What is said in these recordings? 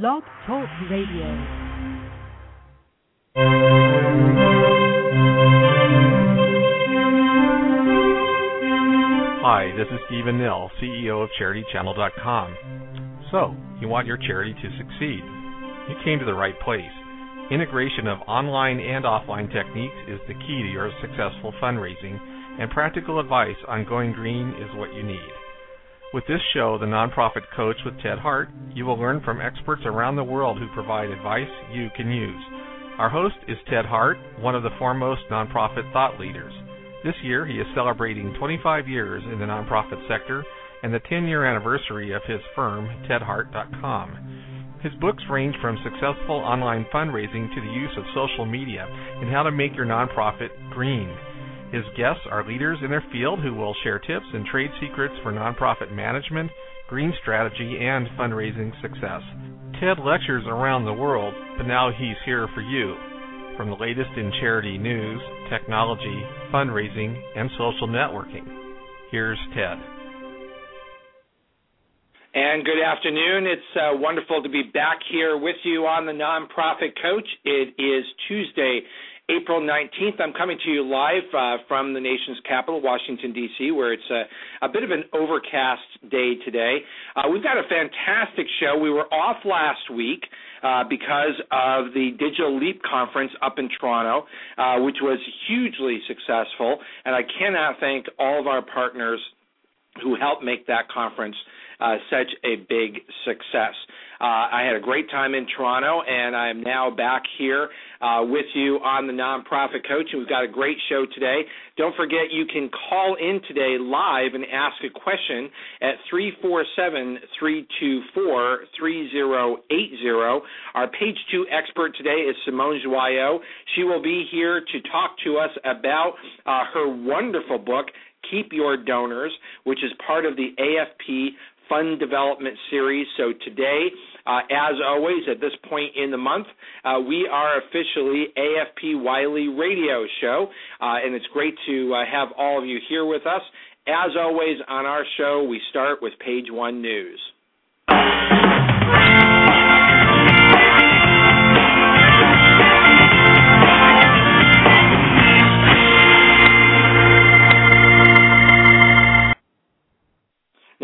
Blog Talk Radio. Hi, this is Stephen Nill, CEO of CharityChannel.com. So, you want your charity to succeed? You came to the right place. Integration of online and offline techniques is the key to your successful fundraising, and practical advice on going green is what you need. With this show, The Nonprofit Coach with Ted Hart, you will learn from experts around the world who provide advice you can use. Our host is Ted Hart, one of the foremost nonprofit thought leaders. This year, he is celebrating 25 years in the nonprofit sector and the 10 year anniversary of his firm, TedHart.com. His books range from successful online fundraising to the use of social media and how to make your nonprofit green. His guests are leaders in their field who will share tips and trade secrets for nonprofit management, green strategy, and fundraising success. Ted lectures around the world, but now he's here for you. From the latest in charity news, technology, fundraising, and social networking. Here's Ted. And good afternoon. It's uh, wonderful to be back here with you on the Nonprofit Coach. It is Tuesday, April 19th. I'm coming to you live uh, from the nation's capital, Washington, D.C., where it's a, a, bit of an overcast day today. Uh, we've got a fantastic show. We were off last week. Uh, because of the Digital Leap conference up in Toronto, uh, which was hugely successful. And I cannot thank all of our partners who helped make that conference uh, such a big success. Uh, I had a great time in Toronto, and I am now back here uh, with you on the Nonprofit Coach, and we've got a great show today. Don't forget you can call in today live and ask a question at 347-324-3080. Our page two expert today is Simone Joyaux. She will be here to talk to us about uh, her wonderful book, Keep Your Donors, which is part of the AFP Fund Development Series. So today, uh, as always, at this point in the month, uh, we are officially AFP Wiley Radio Show, uh, and it's great to uh, have all of you here with us. As always, on our show, we start with page one news.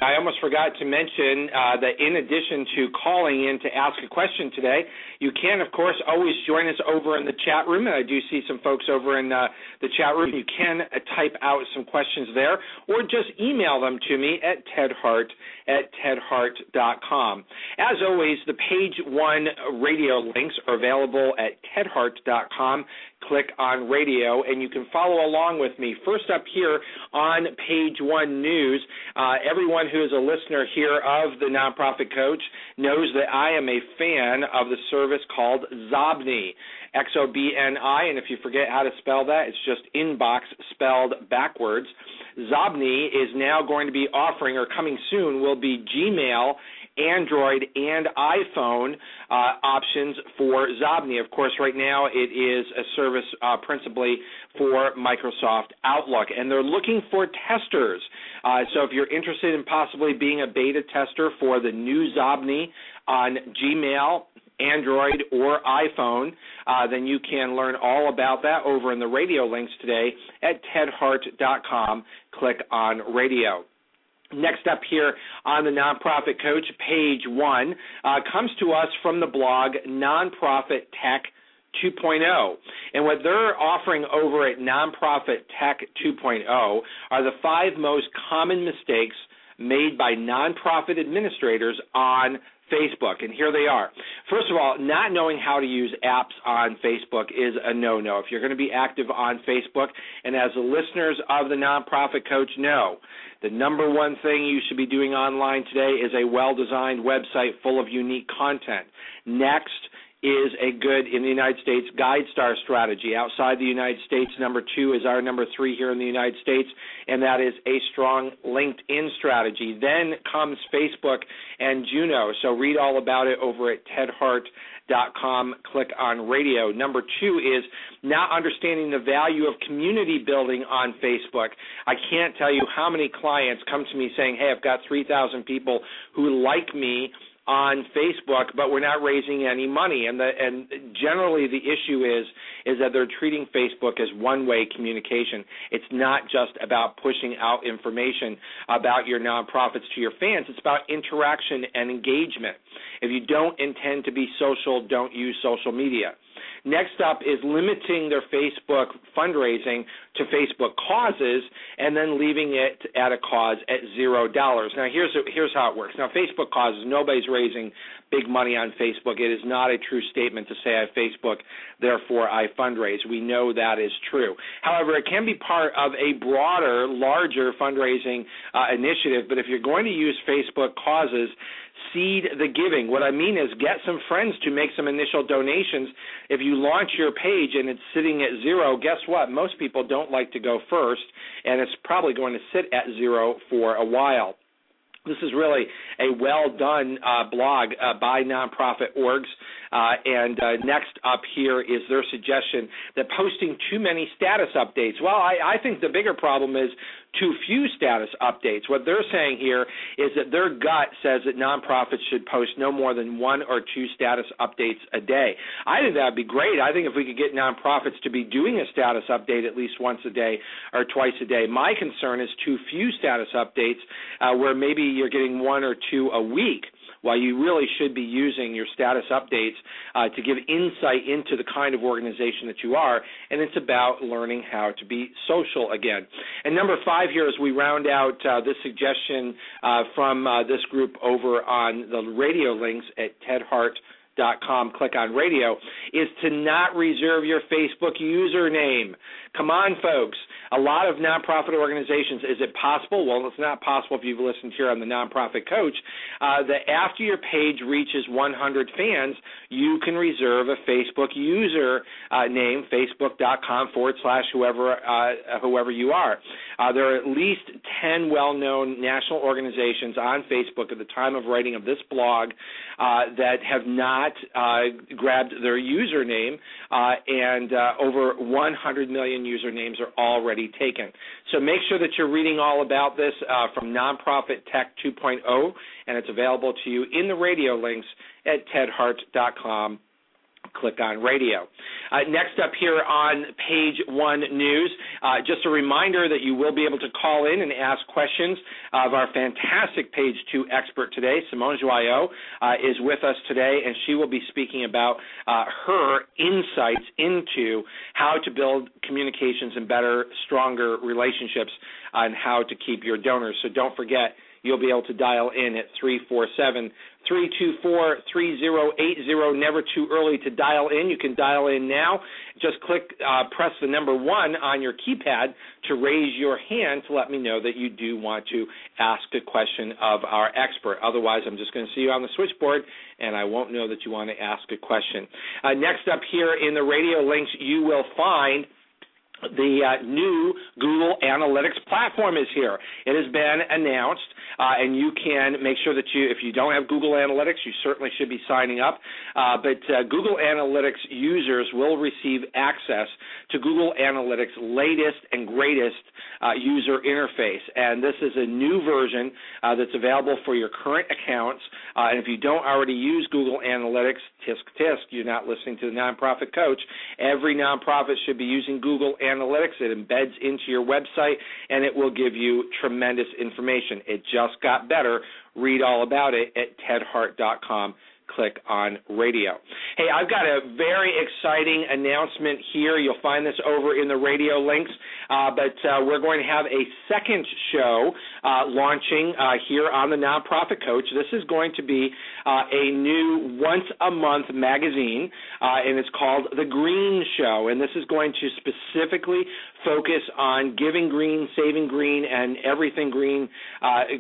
Now, I almost forgot to mention uh, that in addition to calling in to ask a question today, you can, of course, always join us over in the chat room. And I do see some folks over in uh, the chat room. You can uh, type out some questions there or just email them to me at tedhart at tedhart.com. As always, the page one radio links are available at tedhart.com click on radio, and you can follow along with me. First up here on page one news, uh, everyone who is a listener here of the Nonprofit Coach knows that I am a fan of the service called Xobni, X O B N I, and if you forget how to spell that, it's just inbox spelled backwards. Xobni is now going to be offering, or coming soon, will be Gmail Android and iPhone uh, options for Xobni. Of course, right now it is a service uh, principally for Microsoft Outlook, and they're looking for testers. Uh, so if you're interested in possibly being a beta tester for the new Xobni on Gmail, Android or iPhone, uh, then you can learn all about that over in the radio links today at tedhart.com. Click on radio. Next up here on the Nonprofit Coach, page one, uh, comes to us from the blog Nonprofit Tech 2.0. And what they're offering over at Nonprofit Tech 2.0 are the five most common mistakes made by nonprofit administrators on Facebook, and here they are. First of all, not knowing how to use apps on Facebook is a no no. If you're going to be active on Facebook, and as the listeners of the Nonprofit Coach know, the number one thing you should be doing online today is a well designed website full of unique content. Next, is a good in the United States GuideStar strategy. Outside the United States, number two is our number three here in the United States, and that is a strong LinkedIn strategy. Then comes Facebook and Juno. So read all about it over at tedhart.com. Click on radio. Number two is not understanding the value of community building on Facebook. I can't tell you how many clients come to me saying, "Hey, I've got 3,000 people who like me." On Facebook, but we're not raising any money. And the and generally the issue is is that they're treating Facebook as one-way communication. It's not just about pushing out information about your nonprofits to your fans. It's about interaction and engagement. If you don't intend to be social, don't use social media. Next up is limiting their Facebook fundraising to Facebook causes and then leaving it at a cause at zero dollars. Now here's here's how it works. Now Facebook causes nobody's raising big money on Facebook. It is not a true statement to say I have Facebook, therefore I fundraise. We know that is true. However, it can be part of a broader, larger fundraising uh, initiative. But if you're going to use Facebook causes, seed the giving. What I mean is get some friends to make some initial donations. If you launch your page and it's sitting at zero, guess what? Most people don't like to go first, and it's probably going to sit at zero for a while. This is really a well done uh, blog uh, by nonprofit orgs. Uh, and uh, next up here is their suggestion that posting too many status updates. Well, I, I think the bigger problem is too few status updates. What they're saying here is that their gut says that nonprofits should post no more than one or two status updates a day. I think that would be great. I think if we could get nonprofits to be doing a status update at least once a day or twice a day. My concern is too few status updates uh, where maybe you're getting one or two a week while you really should be using your status updates uh, to give insight into the kind of organization that you are, and it's about learning how to be social again. And number five here, as we round out uh, this suggestion uh, from uh, this group over on the radio links at tedhart.com, click on radio, is to not reserve your Facebook username. Come on, folks a lot of nonprofit organizations, is it possible? Well, it's not possible if you've listened here on the Nonprofit Coach, uh, that after your page reaches 100 fans, you can reserve a Facebook user uh, name, facebook.com forward slash whoever, uh, whoever you are. Uh, there are at least 10 well-known national organizations on Facebook at the time of writing of this blog uh, that have not uh, grabbed their username, and over 100 million usernames are already taken. So make sure that you're reading all about this uh, from Nonprofit Tech 2.0, and it's available to you in the radio links at tedhart.com click on radio. Uh, next up here on page one news, uh, just a reminder that you will be able to call in and ask questions of our fantastic page two expert today. Simone Joyaux uh, is with us today, and she will be speaking about uh, her insights into how to build communications and better, stronger relationships on how to keep your donors. So don't forget, you'll be able to dial in at 347 324 3080. Never too early to dial in. You can dial in now. Just click, uh, press the number one on your keypad to raise your hand to let me know that you do want to ask a question of our expert. Otherwise, I'm just going to see you on the switchboard and I won't know that you want to ask a question. Uh, next up here in the radio links, you will find the uh, new Google Analytics platform is here. It has been announced, uh, and you can make sure that you, if you don't have Google Analytics, you certainly should be signing up. Uh, but uh, Google Analytics users will receive access to Google Analytics' latest and greatest uh, user interface. And this is a new version uh, that's available for your current accounts. and if you don't already use Google Analytics, tisk tisk, you're not listening to the nonprofit coach. Every nonprofit should be using Google Analytics Analytics. It embeds into your website and it will give you tremendous information. It just got better. Read all about it at tedhart.com click on radio. Hey, I've got a very exciting announcement here. You'll find this over in the radio links, uh, but uh, we're going to have a second show uh, launching uh, here on the Nonprofit Coach. This is going to be uh, a new once a month magazine, uh, and it's called The Green Show, and this is going to specifically focus on giving green, saving green, and everything green,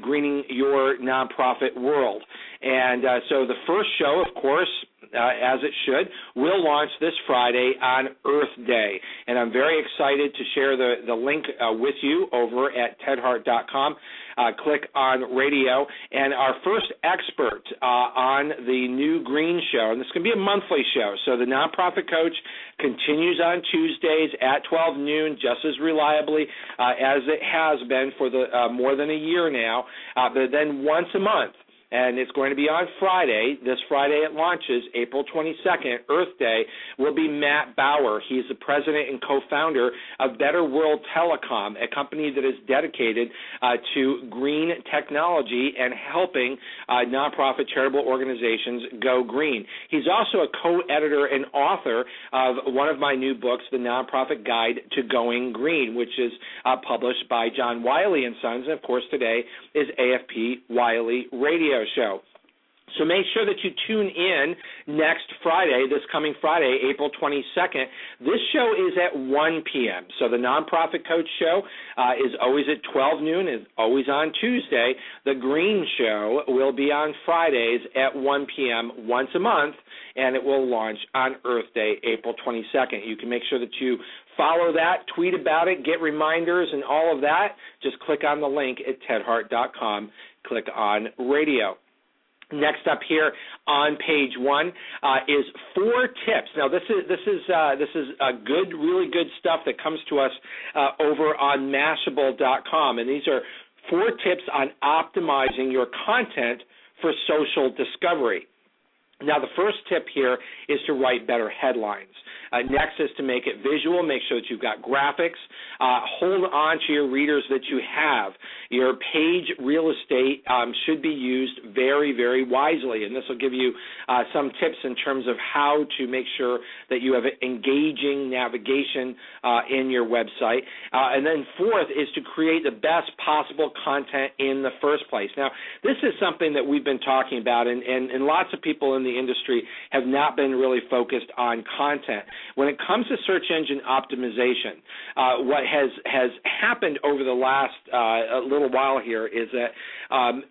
greening your nonprofit world. And uh, so the first show, of course, uh, as it should, will launch this Friday on Earth Day. And I'm very excited to share the, the link uh, with you over at tedhart.com. Uh, click on radio. And our first expert uh, on the new Green Show, and this can be a monthly show. So the Nonprofit Coach continues on Tuesdays at 12 noon, just as reliably uh, as it has been for the uh, more than a year now. but then once a month, and it's going to be on Friday. This Friday it launches, April 22nd, Earth Day, will be Matt Bauer. He's the president and co-founder of Better World Telecom, a company that is dedicated uh, to green technology and helping uh, nonprofit charitable organizations go green. He's also a co-editor and author of one of my new books, The Nonprofit Guide to Going Green, which is uh, published by John Wiley and Sons. And of course, today is AFP Wiley Radio Show. So make sure that you tune in next Friday, this coming Friday, April 22nd. This show is at 1 p.m. So the Nonprofit Coach Show uh, is always at 12 noon, is always on Tuesday. The Green Show will be on Fridays at 1 p.m. once a month, and it will launch on Earth Day, April 22nd. You can make sure that you follow that, tweet about it, get reminders, and all of that. Just click on the link at tedhart.com. Click on radio. Next up here on page one uh, is four tips. Now this is this is uh, this is good, really good stuff that comes to us uh, over on Mashable.com, and these are four tips on optimizing your content for social discovery. Now, the first tip here is to write better headlines. Uh, next is to make it visual. Make sure that you've got graphics. Uh, hold on to your readers that you have. Your page real estate um, should be used very, very wisely, and this will give you uh, some tips in terms of how to make sure that you have engaging navigation uh, in your website. Uh, and then fourth is to create the best possible content in the first place. Now, this is something that we've been talking about, and, and, and lots of people in the industry have not been really focused on content. When it comes to search engine optimization, uh, what has has happened over the last uh, little while here is that um,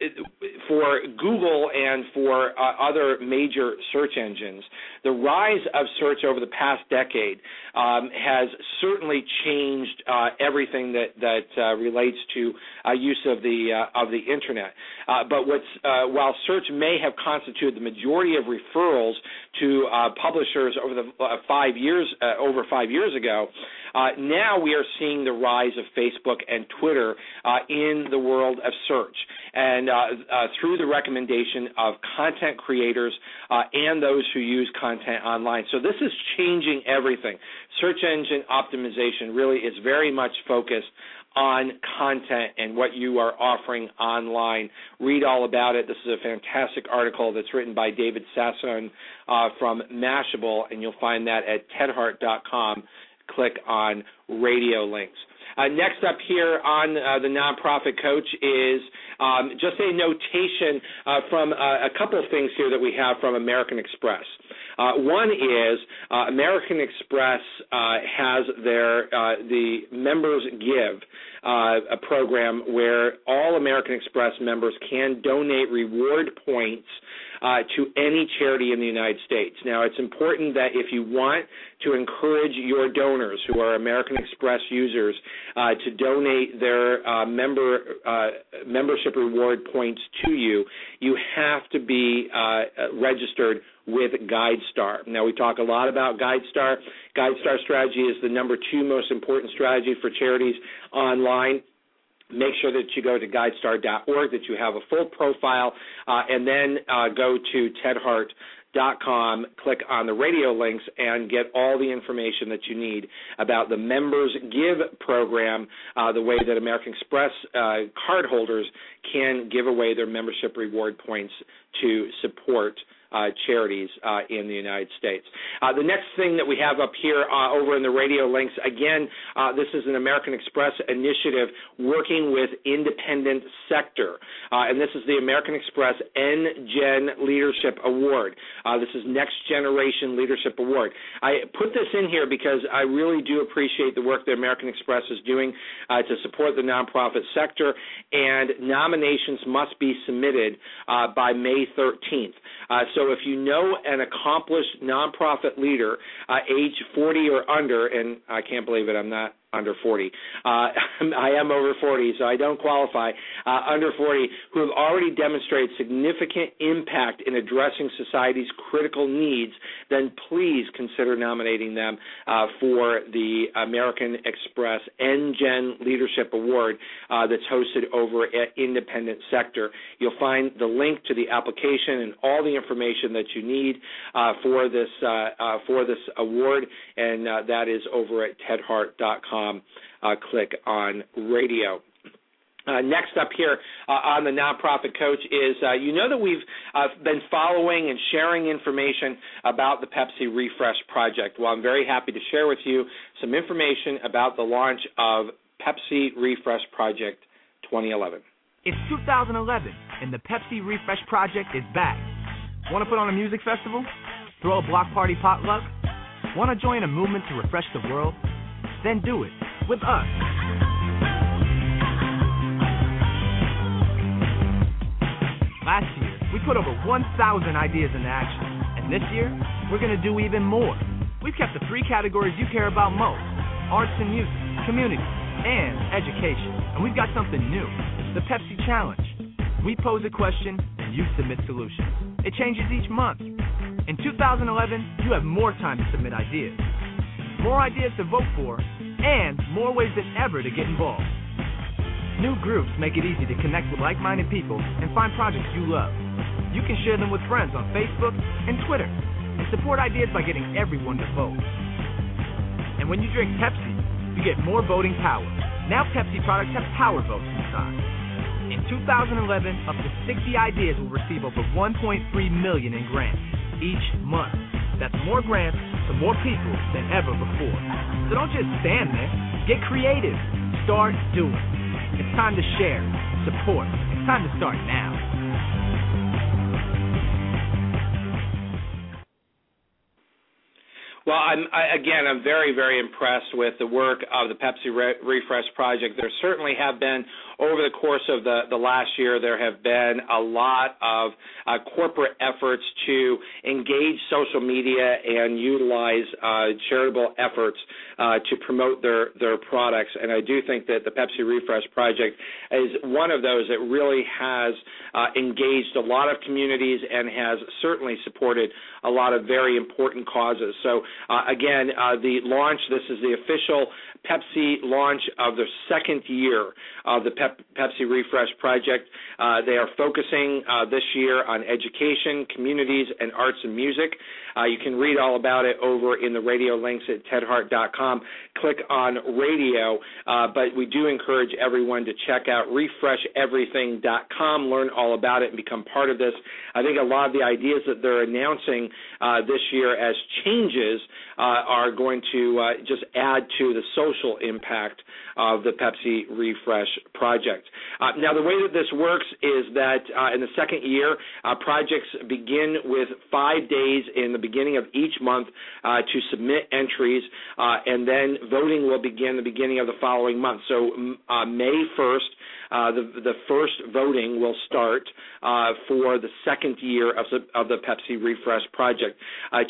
for Google and for uh, other major search engines, the rise of search over the past decade um, has certainly changed uh, everything that that uh, relates to uh, use of the of the internet. but what's while search may have constituted the majority of referrals to publishers over the five years over five years ago, Uh, now we are seeing the rise of Facebook and Twitter uh, in the world of search, and uh, through the recommendation of content creators and those who use content online. So this is changing everything. Search engine optimization really is very much focused on content and what you are offering online. Read all about it. This is a fantastic article that's written by David Sasson uh, from Mashable, and you'll find that at tedhart.com. Click on radio links. Uh, next up here on uh, the nonprofit coach is um, just a notation uh, from uh, a couple of things here that we have from American Express. Uh, one is uh, American Express has their the members give a program where all American Express members can donate reward points uh, to any charity in the United States. Now, it's important that if you want to encourage your donors who are American Express users uh, to donate their uh, member uh, membership reward points to you, you have to be uh, registered with GuideStar. Now, we talk a lot about GuideStar. GuideStar strategy is the number two most important strategy for charities online make sure that you go to guidestar.org, that you have a full profile, uh, and then uh, go to tedhart.com, click on the radio links, and get all the information that you need about the Members Give program, uh, the way that American Express uh, cardholders can give away their membership reward points to support charities uh, in the United States. Uh, the next thing that we have up here uh, over in the radio links, again, uh, this is an American Express initiative working with independent sector, uh, and this is the American Express NGen Leadership Award. this is Next Generation Leadership Award. I put this in here because I really do appreciate the work that American Express is doing to support the nonprofit sector, and nominations must be submitted by May 13th. So if you know an accomplished nonprofit leader, uh, age 40 or under, and I can't believe it, I'm not under 40. Uh, I am over 40, so I don't qualify. Uh, under 40 who have already demonstrated significant impact in addressing society's critical needs, then please consider nominating them uh, for the American Express NGen Leadership Award uh, that's hosted over at Independent Sector. You'll find the link to the application and all the information that you need uh, for this uh, for this award, and that is over at tedhart.com. click on radio. Uh, next up here uh, on the nonprofit coach is uh, you know that we've uh, been following and sharing information about the Pepsi Refresh project. Well, I'm very happy to share with you some information about the launch of Pepsi Refresh Project 2011. It's 2011 and the Pepsi Refresh Project is back. Want to put on a music festival? Throw a block party potluck? Want to join a movement to refresh the world? Then do it with us. Last year, we put over 1,000 ideas into action. And this year, we're going to do even more. We've kept the three categories you care about most arts and music, community, and education. And we've got something new the Pepsi Challenge. We pose a question, and you submit solutions. It changes each month. In 2011, you have more time to submit ideas, more ideas to vote for, and more ways than ever to get involved. New groups make it easy to connect with like minded people and find projects you love. You can share them with friends on Facebook and Twitter and support ideas by getting everyone to vote. And when you drink Pepsi, you get more voting power. Now Pepsi products have power votes inside. In 2011, up to 60 ideas will receive over 1.3 million in grants each month. That's more grants to more people than ever before. So don't just stand there. Get creative. Start doing. It's time to share, support. It's time to start now. Well, I'm I, again, I'm very, very impressed with the work of the Pepsi Re- Refresh Project. There certainly have been over the course of the, the last year, there have been a lot of uh, corporate efforts to engage social media and utilize uh, charitable efforts uh, to promote their, their products. And I do think that the Pepsi Refresh Project is one of those that really has uh, engaged a lot of communities and has certainly supported a lot of very important causes. So, uh, again, uh, the launch, this is the official Pepsi launch of the second year of the Pep- Pepsi Refresh Project. Uh, they are focusing uh, this year on education, communities, and arts and music. Uh, you can read all about it over in the radio links at tedhart.com. Click on radio, uh, but we do encourage everyone to check out refresheverything.com, learn all about it, and become part of this. I think a lot of the ideas that they're announcing uh, this year as changes uh, are going to uh, just add to the social impact of the Pepsi Refresh project. Uh, now, the way that this works is that in the second year, projects begin with five days in the beginning of each month uh, to submit entries, uh, and then voting will begin the beginning of the following month. So, uh, May 1st, uh, the, the first voting will start for the second year of the, of the Pepsi Refresh project.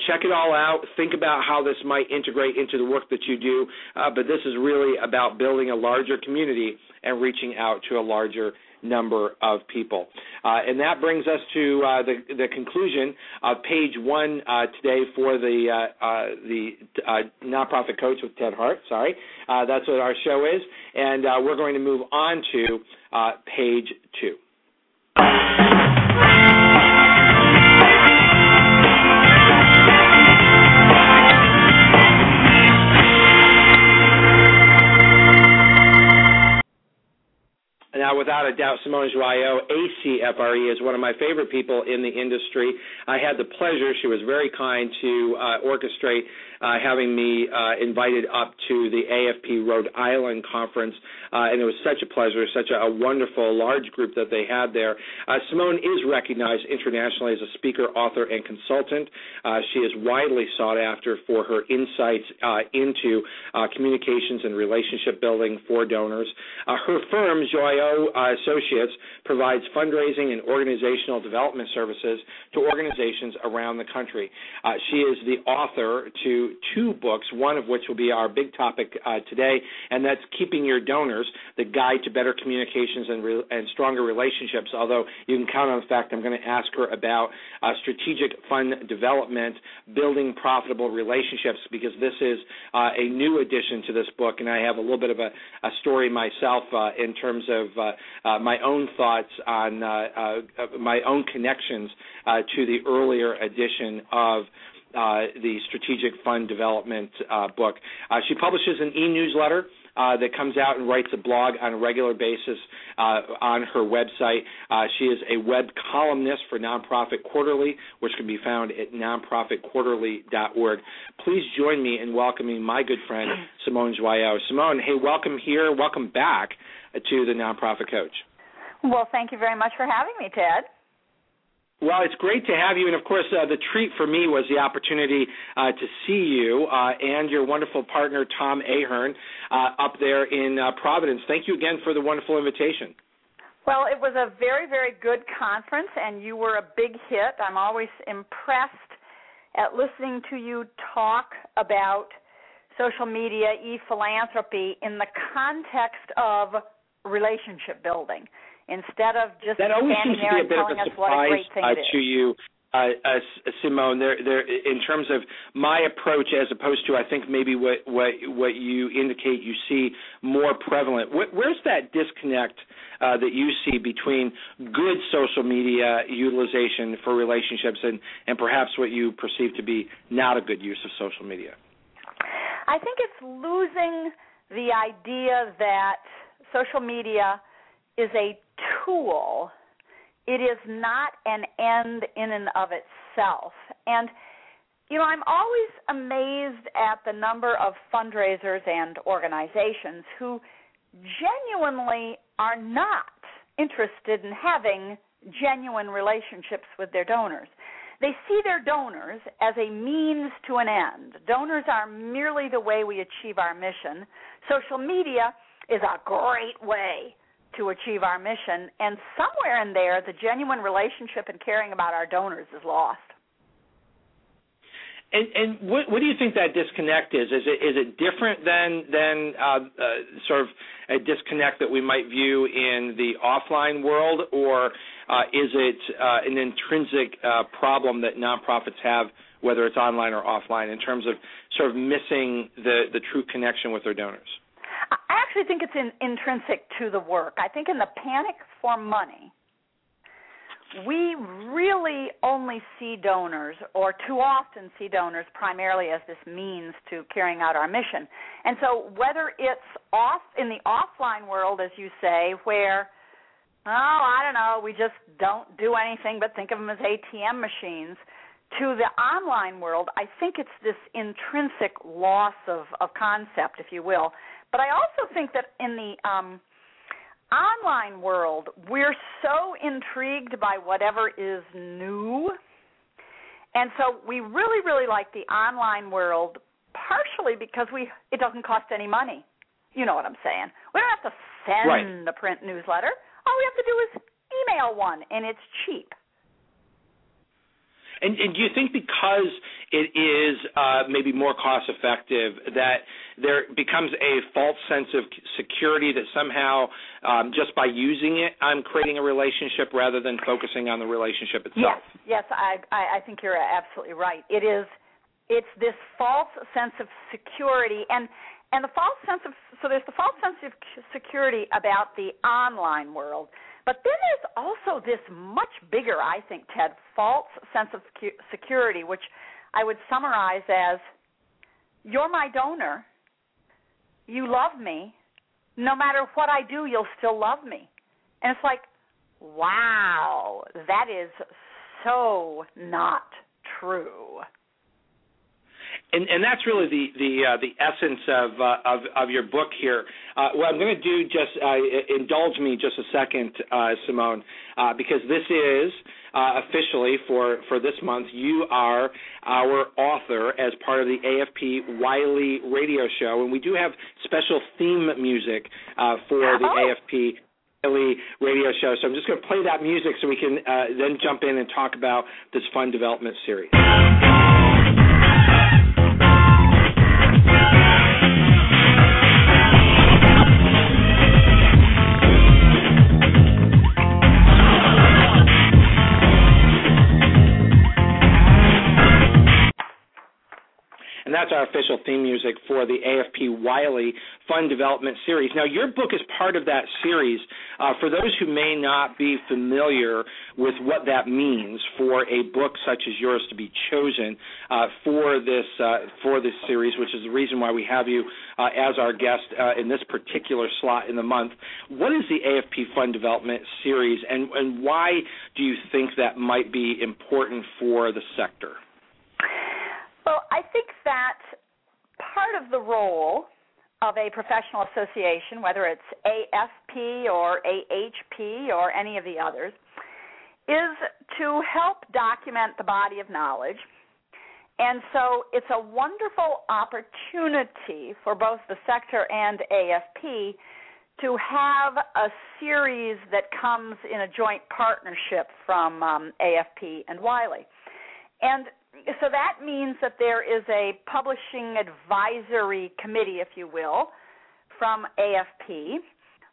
Check it all out. Think about how this might integrate into the work that you do. But this is really about building a larger community and reaching out to a larger number of people. Uh, and that brings us to uh, the, the conclusion of page one uh, today for the uh, uh, the nonprofit coach with Ted Hart. Sorry, that's what our show is, and we're going to move on to page two. Now, without a doubt, Simone Joyaux, ACFRE, is one of my favorite people in the industry. I had the pleasure, she was very kind to uh, orchestrate having me uh, invited up to the AFP Rhode Island conference, uh, and it was such a pleasure, such a, a wonderful, large group that they had there. Uh, Simone is recognized internationally as a speaker, author, and consultant. Uh, she is widely sought after for her insights uh, into communications and relationship building for donors. her firm, uh, Associates provides fundraising and organizational development services to organizations around the country. Uh, she is the author to two books, one of which will be our big topic uh, today, and that's Keeping Your Donors, the guide to better communications and, re- and stronger relationships. Although you can count on the fact I'm going to ask her about uh, strategic fund development, building profitable relationships, because this is uh, a new addition to this book, and I have a little bit of a, a story myself uh, in terms of uh, uh, my own thoughts on my own connections to the earlier edition of the strategic fund development uh, book. Uh, she publishes an e-newsletter uh, that comes out and writes a blog on a regular basis uh, on her website. Uh, she is a web columnist for Nonprofit Quarterly, which can be found at nonprofitquarterly.org. Please join me in welcoming my good friend Simone Joyaux. Simone, hey, welcome here, welcome back to the Nonprofit Coach. Well, thank you very much for having me, Ted. Well, it's great to have you, and of course, uh, the treat for me was the opportunity uh, to see you uh, and your wonderful partner Tom Ahern uh, up there in uh, Providence. Thank you again for the wonderful invitation. Well, it was a very, very good conference, and you were a big hit. I'm always impressed at listening to you talk about social media, e-philanthropy in the context of relationship building instead of just that always standing seems to there be a bit telling of a us what a great thing uh, it is. to you. Uh, uh, Simone, there, there, in terms of my approach, as opposed to I think maybe what what what you indicate you see more prevalent. Where, where's that disconnect uh, that you see between good social media utilization for relationships and and perhaps what you perceive to be not a good use of social media? I think it's losing the idea that social media is a tool. It is not an end in and of itself. And you know, I'm always amazed at the number of fundraisers and organizations who genuinely are not interested in having genuine relationships with their donors. They see their donors as a means to an end. Donors are merely the way we achieve our mission. Social media is a great way to achieve our mission. And somewhere in there, the genuine relationship and caring about our donors is lost. And, and what, what do you think that disconnect is? Is it is it different than than uh, uh, sort of a disconnect that we might view in the offline world, or uh, is it uh, an intrinsic uh, problem that nonprofits have, whether it's online or offline, in terms of sort of missing the the true connection with their donors? Actually think it's in, intrinsic to the work. I think in the panic for money, we really only see donors, or too often see donors, primarily as this means to carrying out our mission. And so, whether it's off in the offline world, as you say, where oh, I don't know, we just don't do anything but think of them as ATM machines, to the online world, I think it's this intrinsic loss of, of concept, if you will, but I also think that in the um, online world, we're so intrigued by whatever is new. And so we really, really like the online world, partially because we it doesn't cost any money. You know what I'm saying? We don't have to send right. the print newsletter. All we have to do is email one, and it's cheap. And, and do you think because it is uh, maybe more cost effective that there becomes a false sense of security that somehow um, just by using it I'm creating a relationship rather than focusing on the relationship itself? Yes, yes, I, I, I think you're absolutely right. It is it's this false sense of security and and the false sense of so there's the false sense of security about the online world but then there's also this much bigger, I think, Ted, false sense of security, which I would summarize as you're my donor. You love me. No matter what I do, you'll still love me. And it's like, wow, that is so not true and, and that's really the the uh, the essence of, uh, of of your book here. Uh, what I'm going to do just uh, indulge me just a second, uh, Simone, uh, because this is officially for for this month. You are our author as part of the AFP Wiley Radio Show, and we do have special theme music for the oh. AFP Wiley radio show. So I'm just going to play that music so we can uh, then jump in and talk about this fund development series. That's our official theme music for the AFP Wiley Fund Development Series. Now, your book is part of that series. Uh, for those who may not be familiar with what that means for a book such as yours to be chosen uh, for this uh, for this series, which is the reason why we have you uh, as our guest uh, in this particular slot in the month. What is the AFP Fund Development Series, and, and why do you think that might be important for the sector? Well, I think that part of the role of a professional association, whether it's AFP or AHP or any of the others, is to help document the body of knowledge. And so it's a wonderful opportunity for both the sector and AFP to have a series that comes in a joint partnership from um, AFP and Wiley. And so that means that there is a publishing advisory committee, if you will, from AFP,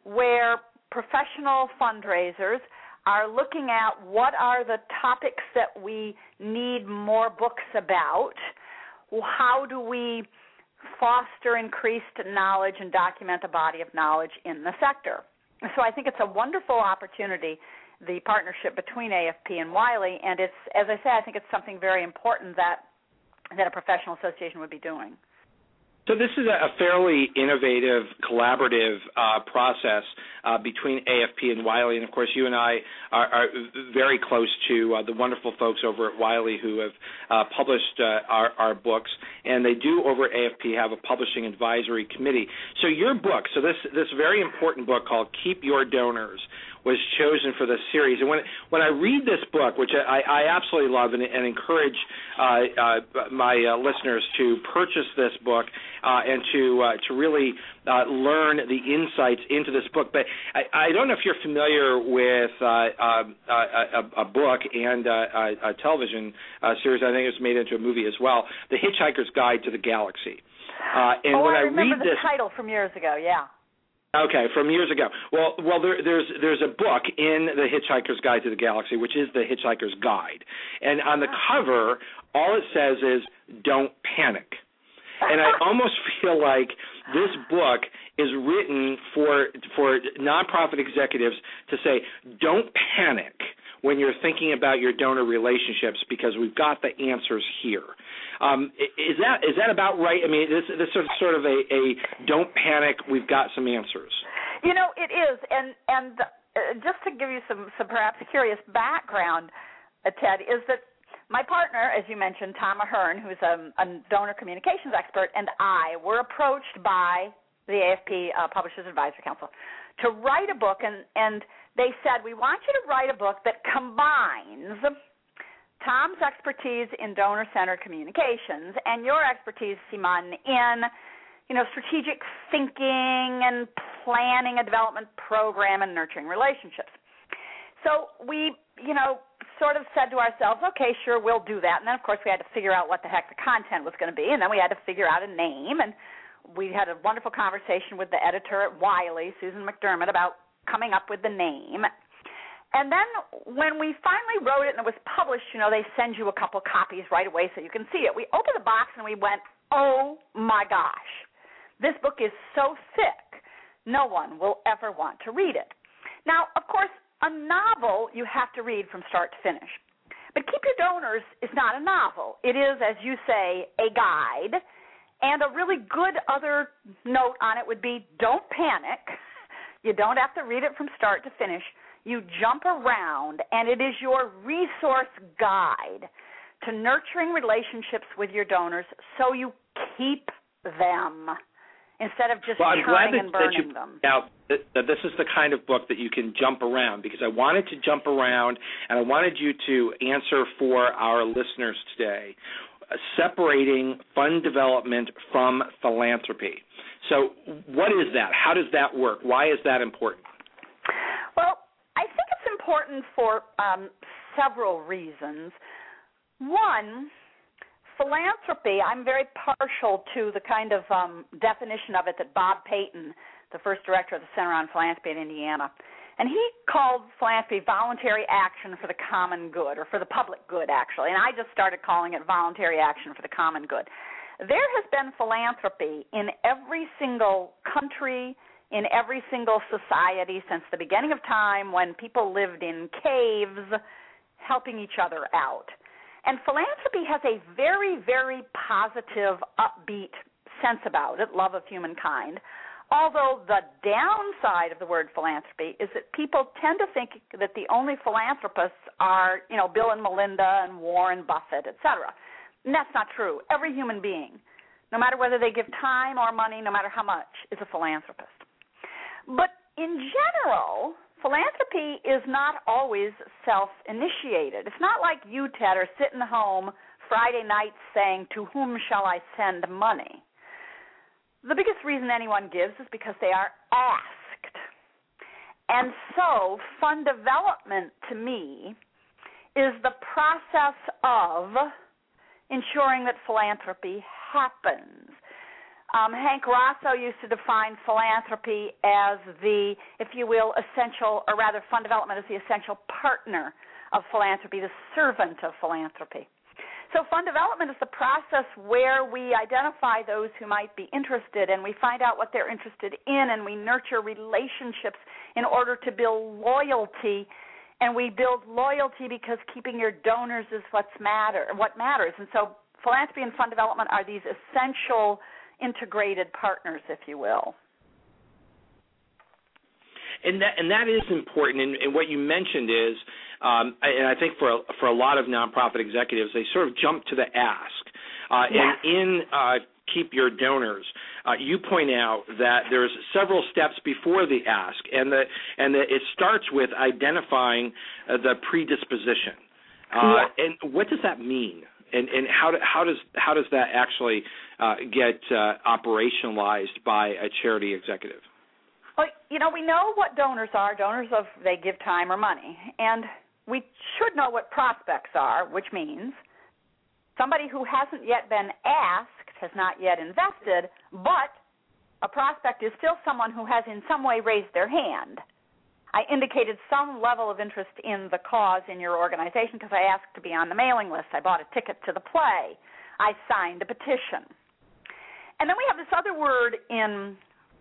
where professional fundraisers are looking at what are the topics that we need more books about. How do we foster increased knowledge and document a body of knowledge in the sector? So I think it's a wonderful opportunity the partnership between AFP and Wiley, and it's as I say, I think it's something very important that that a professional association would be doing. So this is a fairly innovative, collaborative uh, process uh, between AFP and Wiley, and of course, you and I are, are very close to uh, the wonderful folks over at Wiley who have uh, published uh, our, our, books, and they do over at AFP have a publishing advisory committee. So your book, so this this very important book called "Keep Your Donors," was chosen for this series. And when when I read this book, which I, I absolutely love and, and encourage uh, uh, my uh, listeners to purchase this book uh, and to uh, to really uh, learn the insights into this book. But I, I don't know if you're familiar with um, a, a, book and a, a television series. I think it was made into a movie as well, The Hitchhiker's Guide to the Galaxy. Uh, and oh, when I, I remember read the this, title from years ago. Yeah. Okay, from years ago. Well, well, there, there's there's a book in the Hitchhiker's Guide to the Galaxy, which is the Hitchhiker's Guide, and on the uh-huh. cover, all it says is "Don't panic," and I almost feel like this book is written for for nonprofit executives to say, "Don't panic." when you're thinking about your donor relationships because we've got the answers here. Um, is that is that about right? I mean, this this is sort of a, a don't panic. We've got some answers. You know, it is, and and uh, just to give you some some perhaps curious background, uh, Ted, is that my partner, as you mentioned, Tom Ahern, who's a, a donor communications expert, and I were approached by the AFP uh, Publishers Advisory Council to write a book, and and they said, We want you to write a book that combines Tom's expertise in donor centered communications and your expertise, Simone, in you know, strategic thinking and planning a development program and nurturing relationships. So we, you know, sort of said to ourselves, okay, sure, we'll do that. And then, of course, we had to figure out what the heck the content was going to be, and then we had to figure out a name. And we had a wonderful conversation with the editor at Wiley, Susan McDermott, about coming up with the name. And then when we finally wrote it and it was published, you know, they send you a couple copies right away so you can see it. We opened the box and we went, oh my gosh, this book is so thick, no one will ever want to read it. Now, of course, a novel you have to read from start to finish. But Keep Your Donors is not a novel. It is, as you say, a guide. And a really good other note on it would be don't panic you don't have to read it from start to finish. You jump around, and it is your resource guide to nurturing relationships with your donors so you keep them instead of just well, I'm glad that, and burning that you, them. Now, that this is the kind of book that you can jump around because I wanted to jump around and I wanted you to answer for our listeners today, uh, separating fund development from philanthropy. So, what is that? How does that work? Why is that important? Important for um, several reasons. One, philanthropy, I'm very partial to the kind of um, definition of it that Bob Payton, the first director of the Center on Philanthropy in Indiana, and he called philanthropy voluntary action for the common good, or for the public good, actually. And I just started calling it voluntary action for the common good. There has been philanthropy in every single country, in every single society since the beginning of time when people lived in caves helping each other out. And philanthropy has a very, very positive, upbeat sense about it, love of humankind. Although the downside of the word philanthropy is that people tend to think that the only philanthropists are, you know, Bill and Melinda and Warren Buffett, etc. And that's not true. Every human being, no matter whether they give time or money, no matter how much, is a philanthropist. But in general, philanthropy is not always self initiated. It's not like you, Ted, are sitting home Friday night saying, To whom shall I send money? The biggest reason anyone gives is because they are asked. And so, fund development to me is the process of ensuring that philanthropy happens. Um, Hank Rosso used to define philanthropy as the, if you will, essential, or rather, fund development as the essential partner of philanthropy, the servant of philanthropy. So, fund development is the process where we identify those who might be interested and we find out what they're interested in and we nurture relationships in order to build loyalty. And we build loyalty because keeping your donors is what's matter, what matters. And so, philanthropy and fund development are these essential integrated partners, if you will and that and that is important. And, and what you mentioned is, um, and I think for for a lot of nonprofit executives, they sort of jump to the ask. Uh, yes. And in uh, keep your donors. Uh, you point out that there's several steps before the ask, and that and that it starts with identifying uh, the predisposition. Uh, And what does that mean? And and how do, how does how does that actually uh, get uh, operationalized by a charity executive? Well, you know, we know what donors are. Donors of they give time or money, and we should know what prospects are, which means somebody who hasn't yet been asked has not yet invested, but a prospect is still someone who has in some way raised their hand. I indicated some level of interest in the cause in your organization because I asked to be on the mailing list. I bought a ticket to the play. I signed a petition. And then we have this other word in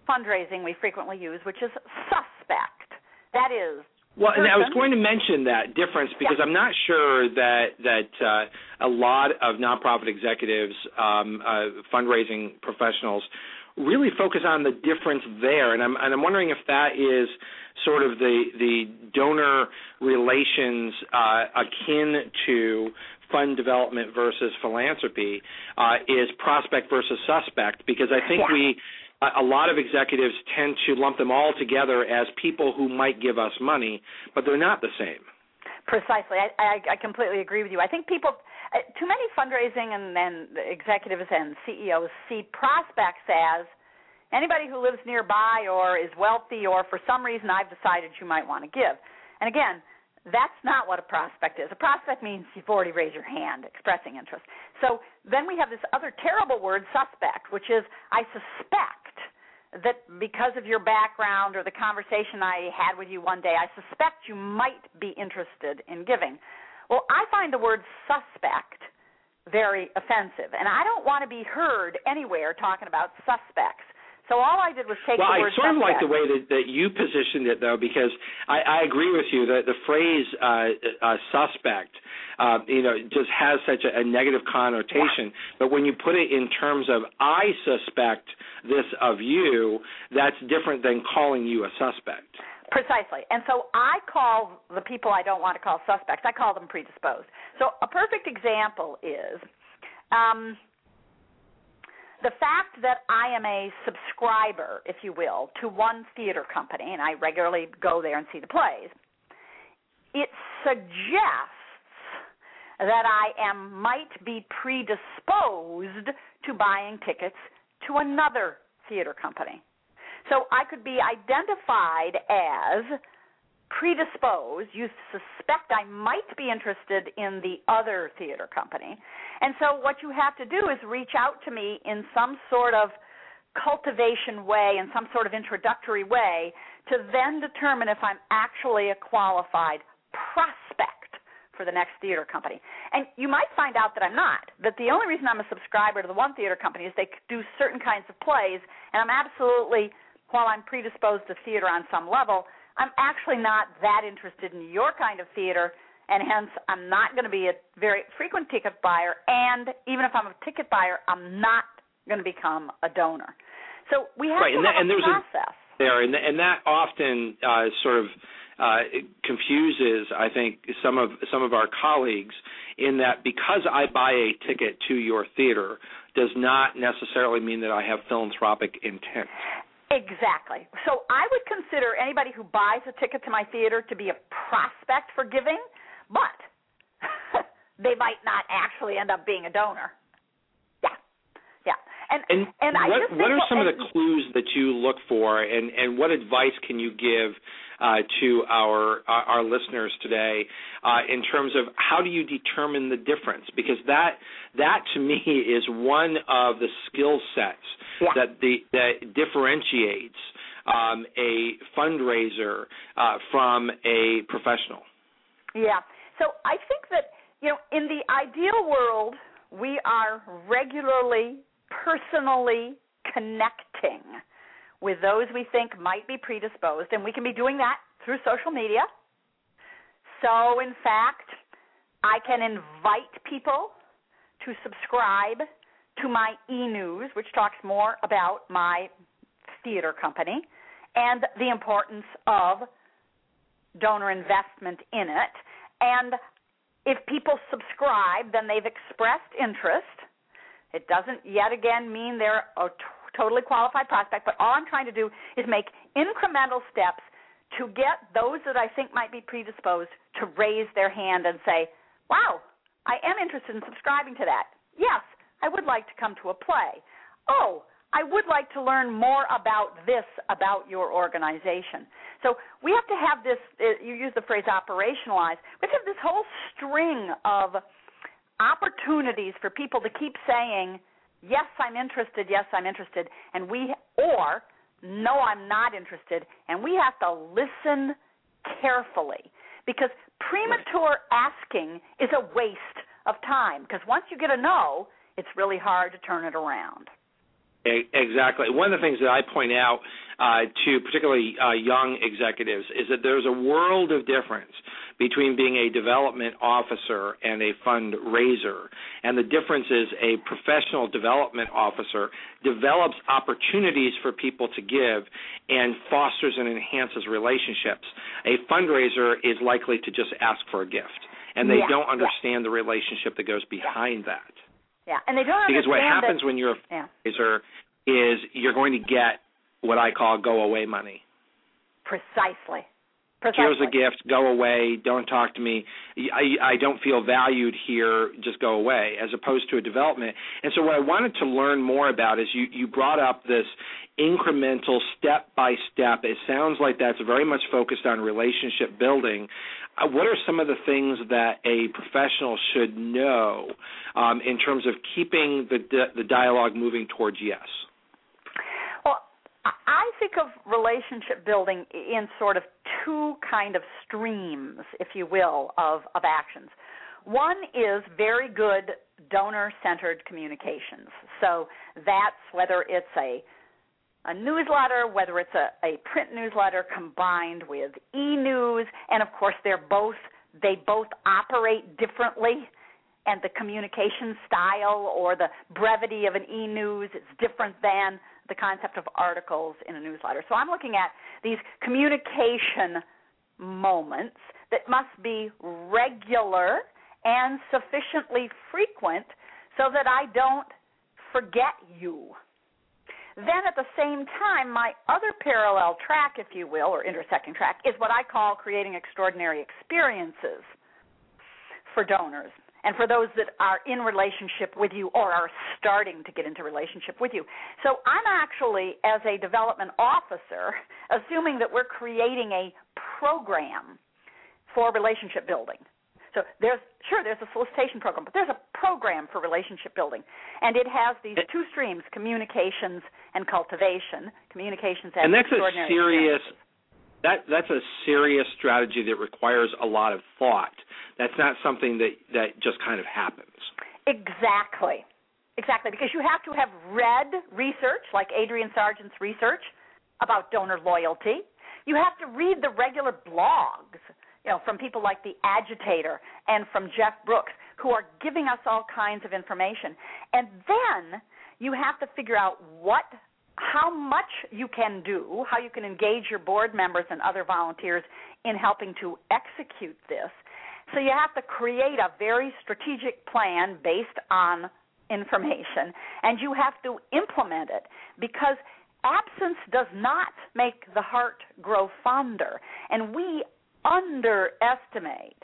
fundraising we frequently use, which is suspect. That is. Well, and I was going to mention that difference because yeah. I'm not sure that that uh, a lot of nonprofit executives, um, uh, fundraising professionals, really focus on the difference there, and I'm and I'm wondering if that is sort of the the donor relations uh, akin to fund development versus philanthropy uh, is prospect versus suspect because I think yeah. we a lot of executives tend to lump them all together as people who might give us money, but they're not the same. Precisely, I, I, I completely agree with you. I think people, Uh, too many fundraising and, and executives and CEOs see prospects as anybody who lives nearby or is wealthy or for some reason I've decided you might want to give. And again, that's not what a prospect is. A prospect means you've already raised your hand expressing interest. So then we have this other terrible word, suspect, which is I suspect that because of your background or the conversation I had with you one day, I suspect you might be interested in giving. Well, I find the word suspect very offensive, and I don't want to be heard anywhere talking about suspects. So all I did was take well, the word I sort suspect. of like the way that, that you positioned it, though, because I, I agree with you that the phrase uh, uh, "suspect," uh, you know, just has such a, a negative connotation. Yeah. But when you put it in terms of "I suspect this of you," that's different than calling you a suspect. Precisely. And so I call the people I don't want to call suspects, I call them predisposed. So a perfect example is. Um, the fact that I am a subscriber, if you will, to one theater company, and I regularly go there and see the plays, it suggests that I am might be predisposed to buying tickets to another theater company. So I could be identified as predisposed, you suspect I might be interested in the other theater company. And so what you have to do is reach out to me in some sort of cultivation way, in some sort of introductory way, to then determine if I'm actually a qualified prospect for the next theater company. And you might find out that I'm not. That the only reason I'm a subscriber to the one theater company is they do certain kinds of plays, and I'm absolutely, while I'm predisposed to theater on some level, I'm actually not that interested in your kind of theater, and hence I'm not going to be a very frequent ticket buyer. And even if I'm a ticket buyer, I'm not going to become a donor. So we have right, to and have that, and a process. A, there, and, and that often uh, sort of uh, confuses, I think, some of some of our colleagues in that because I buy a ticket to your theater does not necessarily mean that I have philanthropic intent. Exactly. So I would consider anybody who buys a ticket to my theater to be a prospect for giving, but they might not actually end up being a donor. Yeah, yeah. And and, and I what just think, what are some of the clues that you look for, and and what advice can you give uh, to our our our listeners today uh, in terms of how do you determine the difference? Because that that to me is one of the skill sets Yeah. that the that differentiates um, a fundraiser uh, from a professional. Yeah. So I think that, you know, in the ideal world, we are regularly, personally connecting with those we think might be predisposed, and we can be doing that through social media. So, in fact, I can invite people to subscribe to my e news, which talks more about my theater company and the importance of donor investment in it. And if people subscribe, then they've expressed interest. It doesn't yet again mean they're a t- totally qualified prospect, but all I'm trying to do is make incremental steps to get those that I think might be predisposed to raise their hand and say, Wow, I am interested in subscribing to that. Yes, I would like to come to a play. Oh, I would like to learn more about this about your organization. So we have to have this, uh, you use the phrase operationalize, we have to have this whole string of opportunities for people to keep saying, yes, I'm interested, yes, I'm interested, and we, or no, I'm not interested, and we have to listen carefully because premature asking is a waste of time because once you get a no, it's really hard to turn it around. Exactly. One of the things that I point out uh, to particularly uh, young executives is that there's a world of difference between being a development officer and a fundraiser. And the difference is a professional development officer develops opportunities for people to give and fosters and enhances relationships. A fundraiser is likely to just ask for a gift. And they Yeah, don't yeah. understand the relationship that goes behind that. Yeah, and they don't Because what happens that, when you're a yeah, fundraiser is you're going to get what I call go away money. precisely. Precisely. Here's a gift, go away, don't talk to me. I, I don't feel valued here, just go away, as opposed to a development. And so, what I wanted to learn more about is you, you brought up this incremental, step by step. It sounds like that's very much focused on relationship building. Uh, what are some of the things that a professional should know um, in terms of keeping the, the dialogue moving towards yes? Well, I- I think of relationship building in sort of two kind of streams, if you will, of, of actions. One is very good donor centered communications. So that's whether it's a a newsletter, whether it's a, a print newsletter combined with e-news, and of course they're both they both operate differently and the communication style or the brevity of an e-news is different than the concept of articles in a newsletter. So I'm looking at these communication moments that must be regular and sufficiently frequent so that I don't forget you. Then at the same time, my other parallel track, if you will, or intersecting track, is what I call creating extraordinary experiences for donors. and for those that are in relationship with you or are starting to get into relationship with you. So I'm actually, as a development officer, assuming that we're creating a program for relationship building. So there's sure there's a solicitation program, but there's a program for relationship building, and it has these two streams: communications and cultivation. Communications and that's a serious that that's a serious strategy that requires a lot of thought. That's not something that that just kind of happens. Exactly. Exactly, because you have to have read research like Adrian Sargeant's research about donor loyalty. You have to read the regular blogs, you know, from people like the Agitator and from Jeff Brooks, who are giving us all kinds of information. And then you have to figure out what how much you can do, how you can engage your board members and other volunteers in helping to execute this. So you have to create a very strategic plan based on information and you have to implement it because absence does not make the heart grow fonder and we underestimate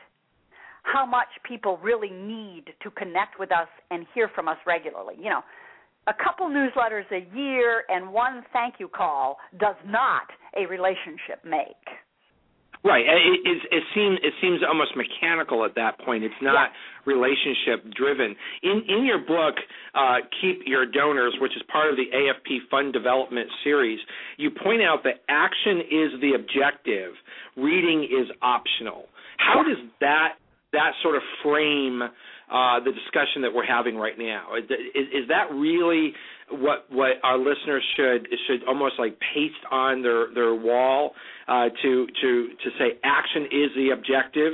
how much people really need to connect with us and hear from us regularly. You know, a couple newsletters a year and one thank you call does not a relationship make. Right. It, it, it seems it seems almost mechanical at that point. It's not yeah. relationship driven. In in your book, uh, Keep Your Donors, which is part of the AFP Fund Development series, you point out that action is the objective, reading is optional. How does that that sort of frame uh, the discussion that we're having right now? Is, is, that really what what our listeners should should almost like paste on their their wall uh, to to to say action is the objective?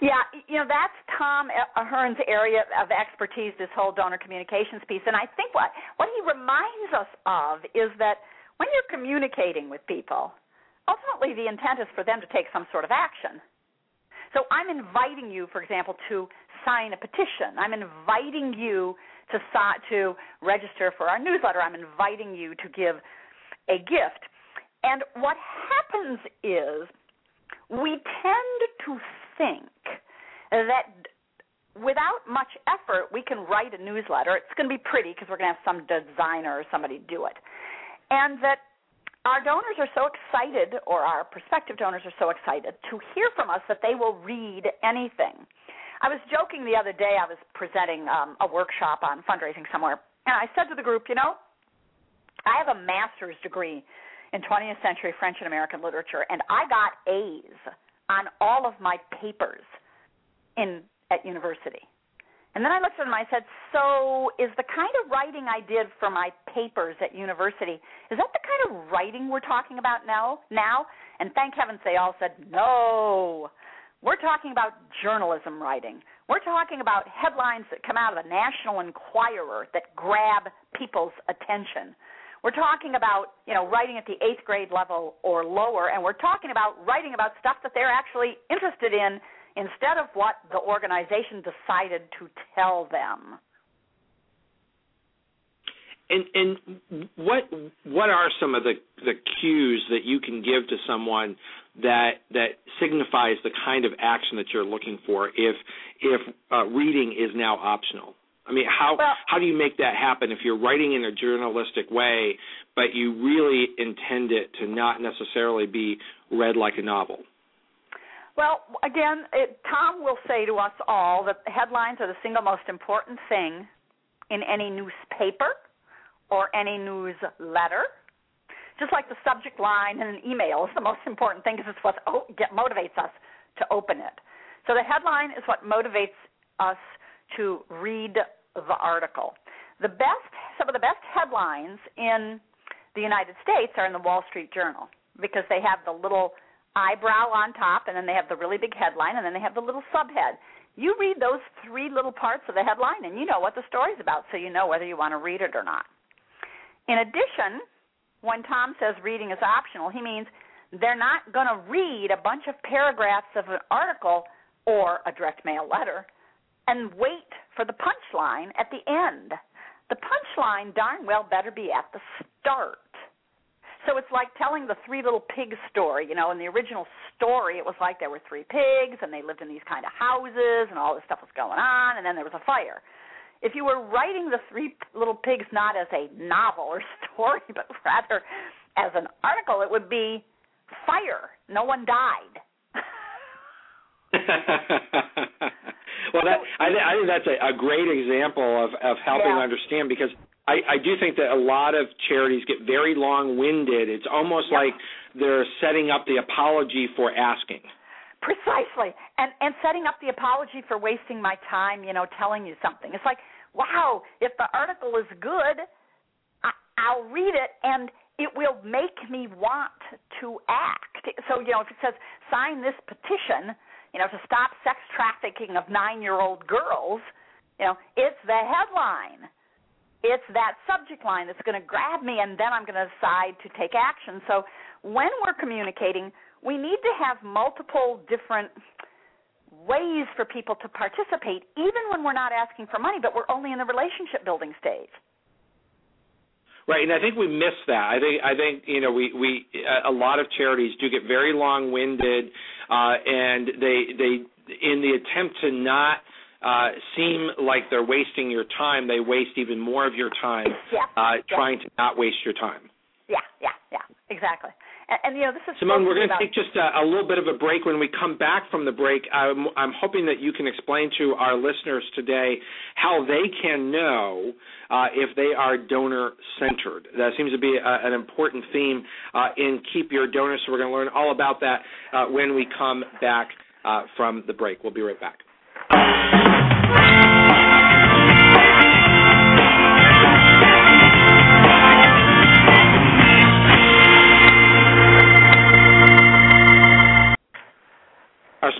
Yeah, you know that's Tom Ahern's area of expertise. This whole donor communications piece, and I think what what he reminds us of is that when you're communicating with people, ultimately the intent is for them to take some sort of action. So I'm inviting you, for example, to sign a petition. I'm inviting you to to register for our newsletter. I'm inviting you to give a gift. And what happens is we tend to think that without much effort we can write a newsletter. It's going to be pretty because we're going to have some designer or somebody do it. And that our donors are so excited, or our prospective donors are so excited to hear from us that they will read anything. I was joking the other day. I was presenting um, a workshop on fundraising somewhere, and I said to the group, you know, I have a master's degree in 20th century French and American literature, and I got A's on all of my papers in at university. And then I looked at him and I said, So is the kind of writing I did for my papers at university, is that the kind of writing we're talking about now now? And thank heavens they all said, No. We're talking about journalism writing. We're talking about headlines that come out of the National Enquirer that grab people's attention. We're talking about, you know, writing at the eighth grade level or lower, and we're talking about writing about stuff that they're actually interested in instead of what the organization decided to tell them. And and what what are some of the the cues that you can give to someone that that signifies the kind of action that you're looking for if if uh, reading is now optional? I mean, how well, how do you make that happen if you're writing in a journalistic way, but you really intend it to not necessarily be read like a novel? Well, again, it, Tom will say to us all that headlines are the single most important thing in any newspaper or any newsletter. Just like the subject line in an email is the most important thing because it's what oh, get, motivates us to open it. So the headline is what motivates us to read the article. The best, some of the best headlines in the United States are in the Wall Street Journal because they have the little eyebrow on top, and then they have the really big headline, and then they have the little subhead. You read those three little parts of the headline, and you know what the story's about, so you know whether you want to read it or not. In addition, when Tom says reading is optional, he means they're not going to read a bunch of paragraphs of an article or a direct mail letter and wait for the punchline at the end. The punchline darn well better be at the start. So it's like telling the three little pigs story. You know, in the original story, it was like there were three pigs and they lived in these kind of houses and all this stuff was going on, and then there was a fire. If you were writing the three little pigs not as a novel or story, but rather as an article, it would be fire. No one died. well, that I, I think that's a, a great example of of helping Yeah. understand because I, I do think that a lot of charities get very long-winded. It's almost Yeah. like they're setting up the apology for asking. Precisely. And and setting up the apology for wasting my time, you know, telling you something. It's like, wow, if the article is good, I, I'll read it and it will make me want to act. So, you know, if it says sign this petition, you know, to stop sex trafficking of 9-year-old girls, you know, it's the headline. It's that subject line that's going to grab me and then I'm going to decide to take action. So, when we're communicating, we need to have multiple different ways for people to participate, even when we're not asking for money, but we're only in the relationship building stage. Right, and I think we miss that. I think I think you know we we a lot of charities do get very long-winded, uh, and they they in the attempt to not uh, seem like they're wasting your time, they waste even more of your time Yeah. uh, Yeah. trying to not waste your time. Yeah, yeah, yeah, exactly. And, and you know, this is Simone, we're going to take just a, a little bit of a break. When we come back from the break, I'm, I'm hoping that you can explain to our listeners today how they can know uh, if they are donor centered. That seems to be a, an important theme uh, in Keep Your Donor. So we're going to learn all about that uh, when we come back uh, from the break. We'll be right back. Our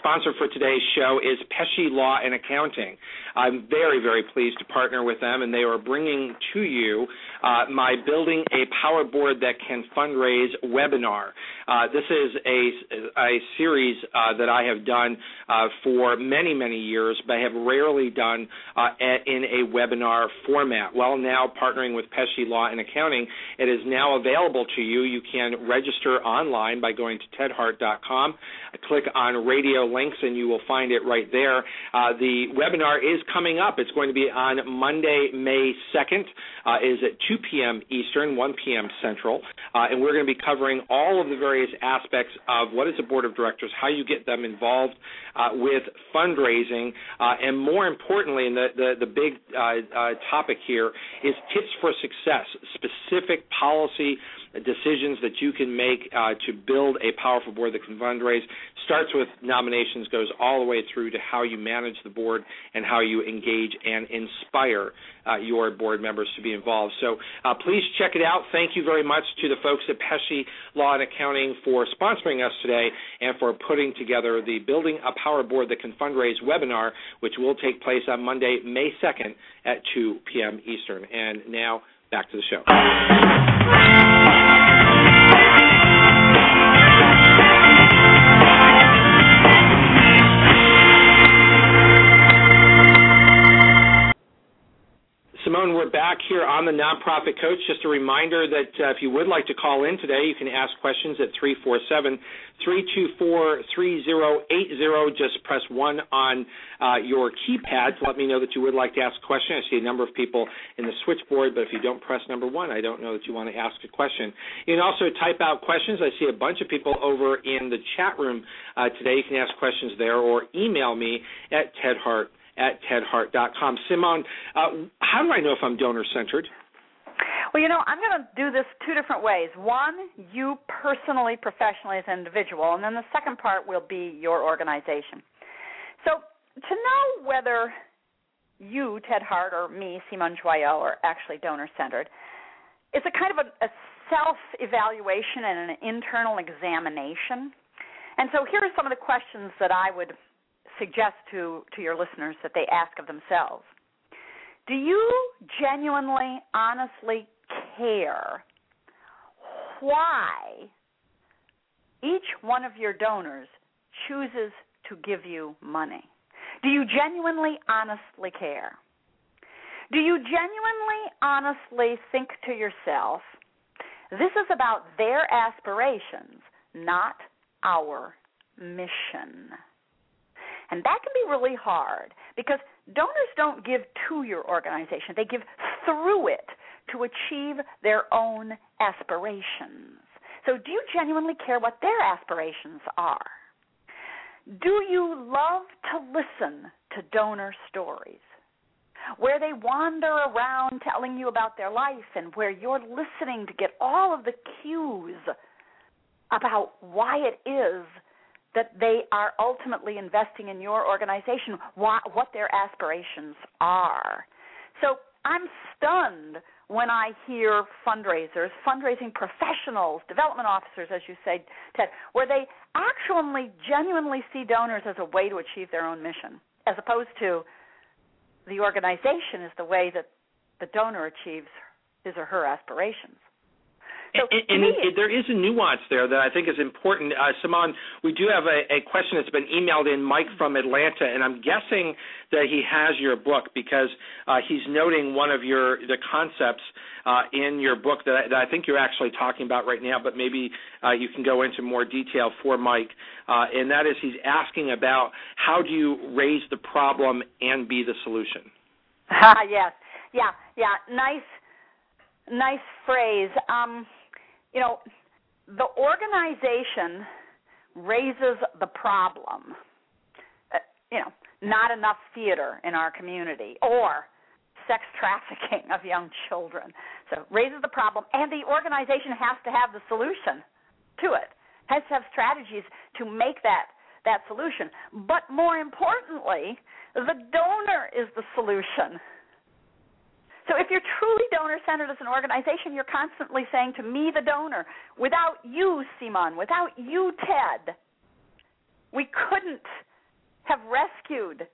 sponsor for today's show is Pesci Law and Accounting. I'm very, very pleased to partner with them, and they are bringing to you uh, my Building a Power Board That Can Fundraise webinar. Uh, this is a, a series uh, that I have done uh, for many, many years, but have rarely done uh, a- in a webinar format. Well, now partnering with Pesci Law and Accounting, it is now available to you. You can register online by going to tedhart.com, click on radio links, and you will find it right there. Uh, the webinar is coming up. It's going to be on Monday, May 2nd. Uh, is at 2 p.m. Eastern, 1 p.m. Central, uh, and we're going to be covering all of the various aspects of what is a board of directors, how you get them involved uh, with fundraising, uh, and more importantly, and the the, the big uh, topic here is tips for success, specific policy decisions that you can make uh, to build a powerful board that can fundraise. Starts with nominations, goes all the way through to how you manage the board and how you engage and inspire uh, your board members to be involved. So uh, please check it out. Thank you very much to the folks at Pesci Law and Accounting for sponsoring us today and for putting together the Building a Power Board That Can Fundraise webinar, which will take place on Monday, May 2nd at 2 p.m. Eastern. And now back to the show. Simone, we're back here on the Nonprofit Coach. Just a reminder that uh, if you would like to call in today, you can ask questions at 347 324 3080. Just press 1 on uh, your keypad to let me know that you would like to ask a question. I see a number of people in the switchboard, but if you don't press number 1, I don't know that you want to ask a question. You can also type out questions. I see a bunch of people over in the chat room uh, today. You can ask questions there or email me at tedhart at tedhart.com. Simone, uh, how do I know if I'm donor centered? Well, you know, I'm going to do this two different ways. One, you personally, professionally as an individual, and then the second part will be your organization. So, to know whether you, Ted Hart, or me, Simone Joyaux, are actually donor centered, it's a kind of a, a self evaluation and an internal examination. And so, here are some of the questions that I would suggest to, to your listeners that they ask of themselves. Do you genuinely, honestly care why each one of your donors chooses to give you money? Do you genuinely, honestly care? Do you genuinely, honestly think to yourself, This is about their aspirations, not our mission. And that can be really hard because donors don't give to your organization, they give through it to achieve their own aspirations. So, do you genuinely care what their aspirations are? Do you love to listen to donor stories? Where they wander around telling you about their life and where you're listening to get all of the cues about why it is that they are ultimately investing in your organization, what, their aspirations are. So I'm stunned when I hear fundraisers, fundraising professionals, development officers, as you say, Ted, where they actually genuinely see donors as a way to achieve their own mission, as opposed to the organization is the way that the donor achieves his or her aspirations. So and, and it, there is a nuance there that I think is important. Uh, Simone, we do have a, a, question that's been emailed in, Mike from Atlanta, and I'm guessing that he has your book because uh, he's noting one of your the concepts uh, in your book that I, that I, think you're actually talking about right now, but maybe uh, you can go into more detail for Mike. Uh, and that is, he's asking about how do you raise the problem and be the solution. yes, yeah, yeah, nice, nice phrase. Um, you know, the organization raises the problem. Uh, you know, not enough theater in our community or sex trafficking of young children. So raises the problem, and the organization has to have the solution to it. Has to have strategies to make that that solution. But more importantly, the donor is the solution so if you're truly donor centered as an organization, you're constantly saying to me, the donor, without you, Simone, without you, Ted, we couldn't have rescued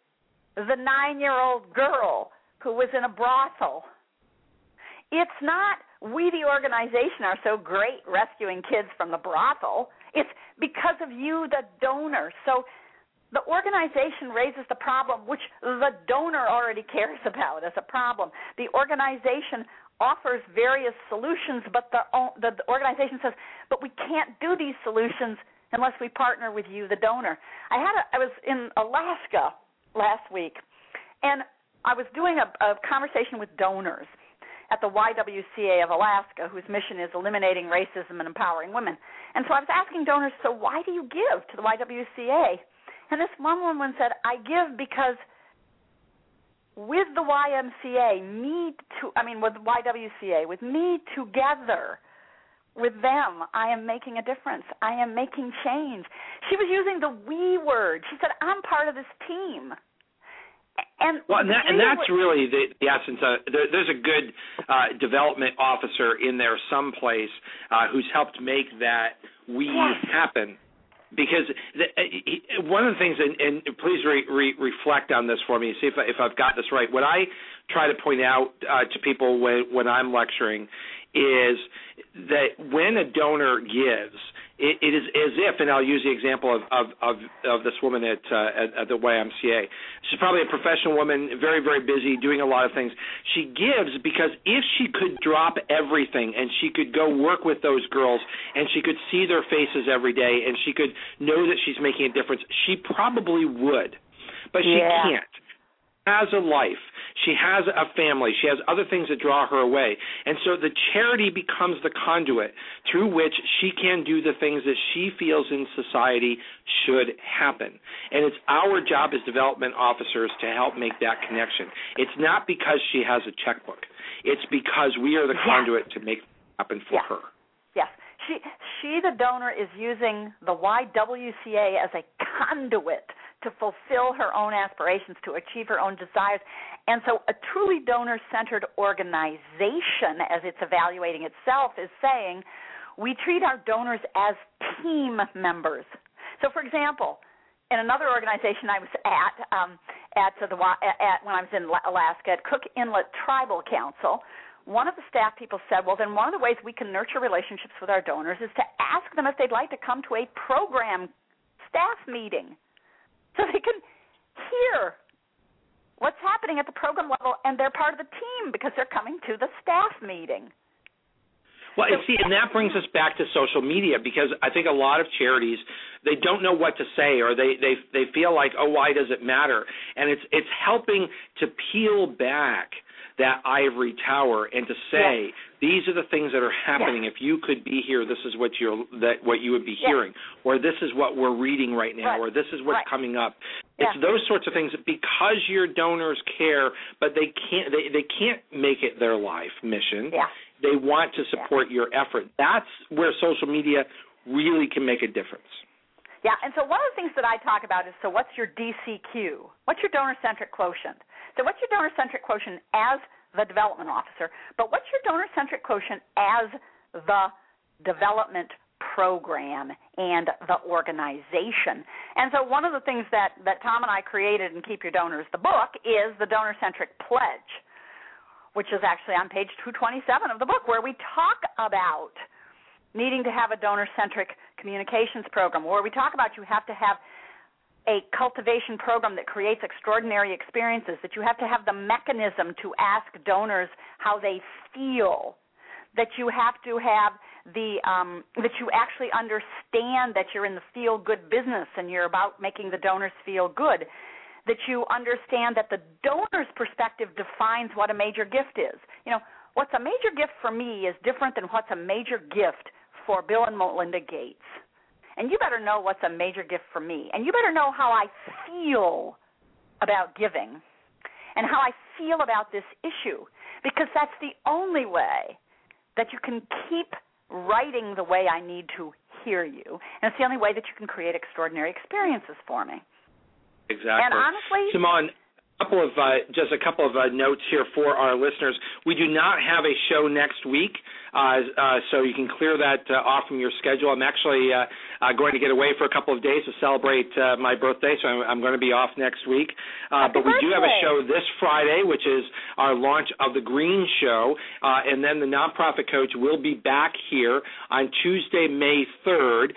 the nine year old girl who was in a brothel. It's not we, the organization, are so great rescuing kids from the brothel. It's because of you, the donor. So the organization raises the problem which the donor already cares about as a problem. The organization offers various solutions, but the, the, the organization says, but we can't do these solutions unless we partner with you, the donor. I had a, I was in Alaska last week, and I was doing a, a conversation with donors at the YWCA of Alaska, whose mission is eliminating racism and empowering women. And so I was asking donors, so why do you give to the YWCA? And this one woman said, I give because with the YMCA, me to I mean with YWCA, with me together with them, I am making a difference. I am making change. She was using the we word. She said, I'm part of this team. And well, and, that, and that's really the, the essence. Of, there, there's a good uh, development officer in there someplace uh, who's helped make that we yes. happen because the, uh, one of the things, and, and please re, re, reflect on this for me, see if, if I've got this right. What I try to point out uh, to people when, when I'm lecturing is that when a donor gives, it, it is as if, and I'll use the example of of of, of this woman at, uh, at at the YMCA. She's probably a professional woman, very very busy, doing a lot of things. She gives because if she could drop everything and she could go work with those girls and she could see their faces every day and she could know that she's making a difference, she probably would, but she yeah. can't. Has a life she has a family. She has other things that draw her away. And so the charity becomes the conduit through which she can do the things that she feels in society should happen. And it's our job as development officers to help make that connection. It's not because she has a checkbook. It's because we are the yes. conduit to make it happen for her. Yes. She she the donor is using the YWCA as a conduit to fulfill her own aspirations, to achieve her own desires. And so, a truly donor centered organization, as it's evaluating itself, is saying we treat our donors as team members. So, for example, in another organization I was at, um, at the at when I was in Alaska at Cook Inlet Tribal Council, one of the staff people said, "Well, then one of the ways we can nurture relationships with our donors is to ask them if they'd like to come to a program staff meeting." so they can hear what's happening at the program level and they're part of the team because they're coming to the staff meeting. Well, and see, and that brings us back to social media because I think a lot of charities they don't know what to say or they they they feel like, oh, why does it matter? And it's it's helping to peel back that ivory tower and to say yes. These are the things that are happening. Yes. If you could be here, this is what you're that what you would be yes. hearing, or this is what we're reading right now, right. or this is what's right. coming up. Yeah. It's those sorts of things because your donors care, but they can't they they can't make it their life mission. Yeah. They want to support yeah. your effort. That's where social media really can make a difference. Yeah, and so one of the things that I talk about is so what's your DCQ? What's your donor centric quotient? So what's your donor centric quotient as the development officer, but what's your donor centric quotient as the development program and the organization. And so one of the things that, that Tom and I created in Keep Your Donors the book is the donor centric pledge, which is actually on page 227 of the book where we talk about needing to have a donor centric communications program, where we talk about you have to have a cultivation program that creates extraordinary experiences, that you have to have the mechanism to ask donors how they feel, that you have to have the um, that you actually understand that you're in the feel good business and you're about making the donors feel good, that you understand that the donor's perspective defines what a major gift is. You know, what's a major gift for me is different than what's a major gift for Bill and Melinda Gates. And you better know what's a major gift for me. And you better know how I feel about giving and how I feel about this issue because that's the only way that you can keep writing the way I need to hear you. And it's the only way that you can create extraordinary experiences for me. Exactly. And honestly, Simone, couple of uh, just a couple of uh, notes here for our listeners. We do not have a show next week, uh, uh so you can clear that uh, off from your schedule. I'm actually uh, going to get away for a couple of days to celebrate my birthday, so I'm, I'm, going to be off next week. but we do have a show this Friday, which is our launch of the Green Show, and then the nonprofit coach will be back here on Tuesday, May 3rd,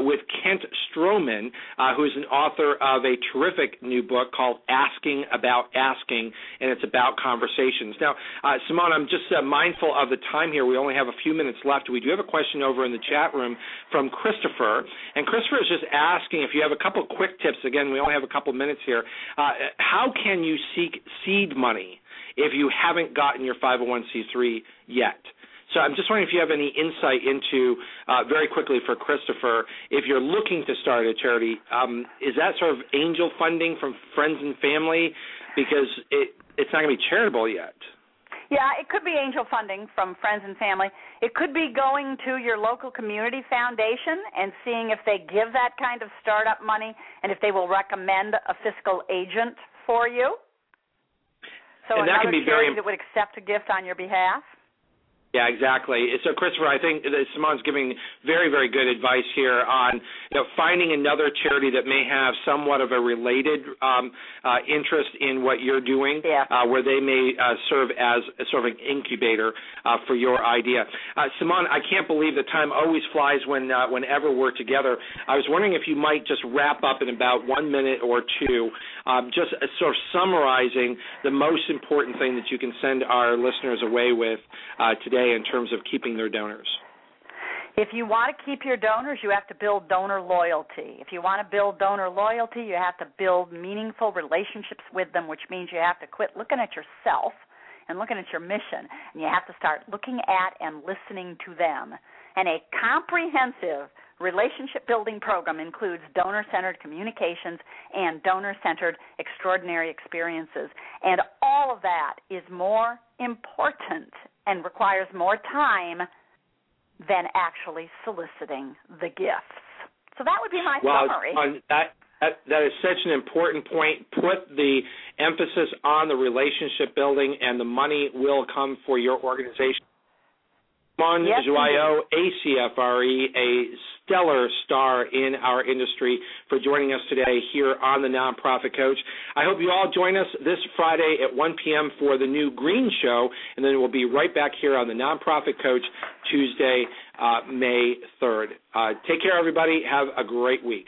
with Kent Stroman, who is an author of a terrific new book called Asking About about asking and it's about conversations. Now, uh, Simone, I'm just uh, mindful of the time here. We only have a few minutes left. We do have a question over in the chat room from Christopher, and Christopher is just asking if you have a couple quick tips. Again, we only have a couple minutes here. Uh, how can you seek seed money if you haven't gotten your 501c3 yet? So I'm just wondering if you have any insight into, uh, very quickly for Christopher, if you're looking to start a charity, um, is that sort of angel funding from friends and family? Because it it's not going to be charitable yet. Yeah, it could be angel funding from friends and family. It could be going to your local community foundation and seeing if they give that kind of startup money and if they will recommend a fiscal agent for you. So and that can be charity very that would accept a gift on your behalf. Yeah, exactly. So, Christopher, I think that Simone's giving very, very good advice here on you know, finding another charity that may have somewhat of a related um, uh, interest in what you're doing, yeah. uh, where they may uh, serve as a sort of an incubator uh, for your idea. Uh, Simone, I can't believe the time always flies when uh, whenever we're together. I was wondering if you might just wrap up in about one minute or two, um, just sort of summarizing the most important thing that you can send our listeners away with today today in terms of keeping their donors? If you want to keep your donors, you have to build donor loyalty. If you want to build donor loyalty, you have to build meaningful relationships with them, which means you have to quit looking at yourself and looking at your mission, and you have to start looking at and listening to them. And a comprehensive relationship building program includes donor centered communications and donor centered extraordinary experiences. And all of that is more important and requires more time than actually soliciting the gifts. So that would be my well, summary. On that, that, that is such an important point. Put the emphasis on the relationship building, and the money will come for your organization. Mon yes, Joyaux, ACFRE, a stellar star in our industry, for joining us today here on the Nonprofit Coach. I hope you all join us this Friday at 1 p.m. for the new Green Show, and then we'll be right back here on the Nonprofit Coach Tuesday, uh, May 3rd. Uh, take care, everybody. Have a great week.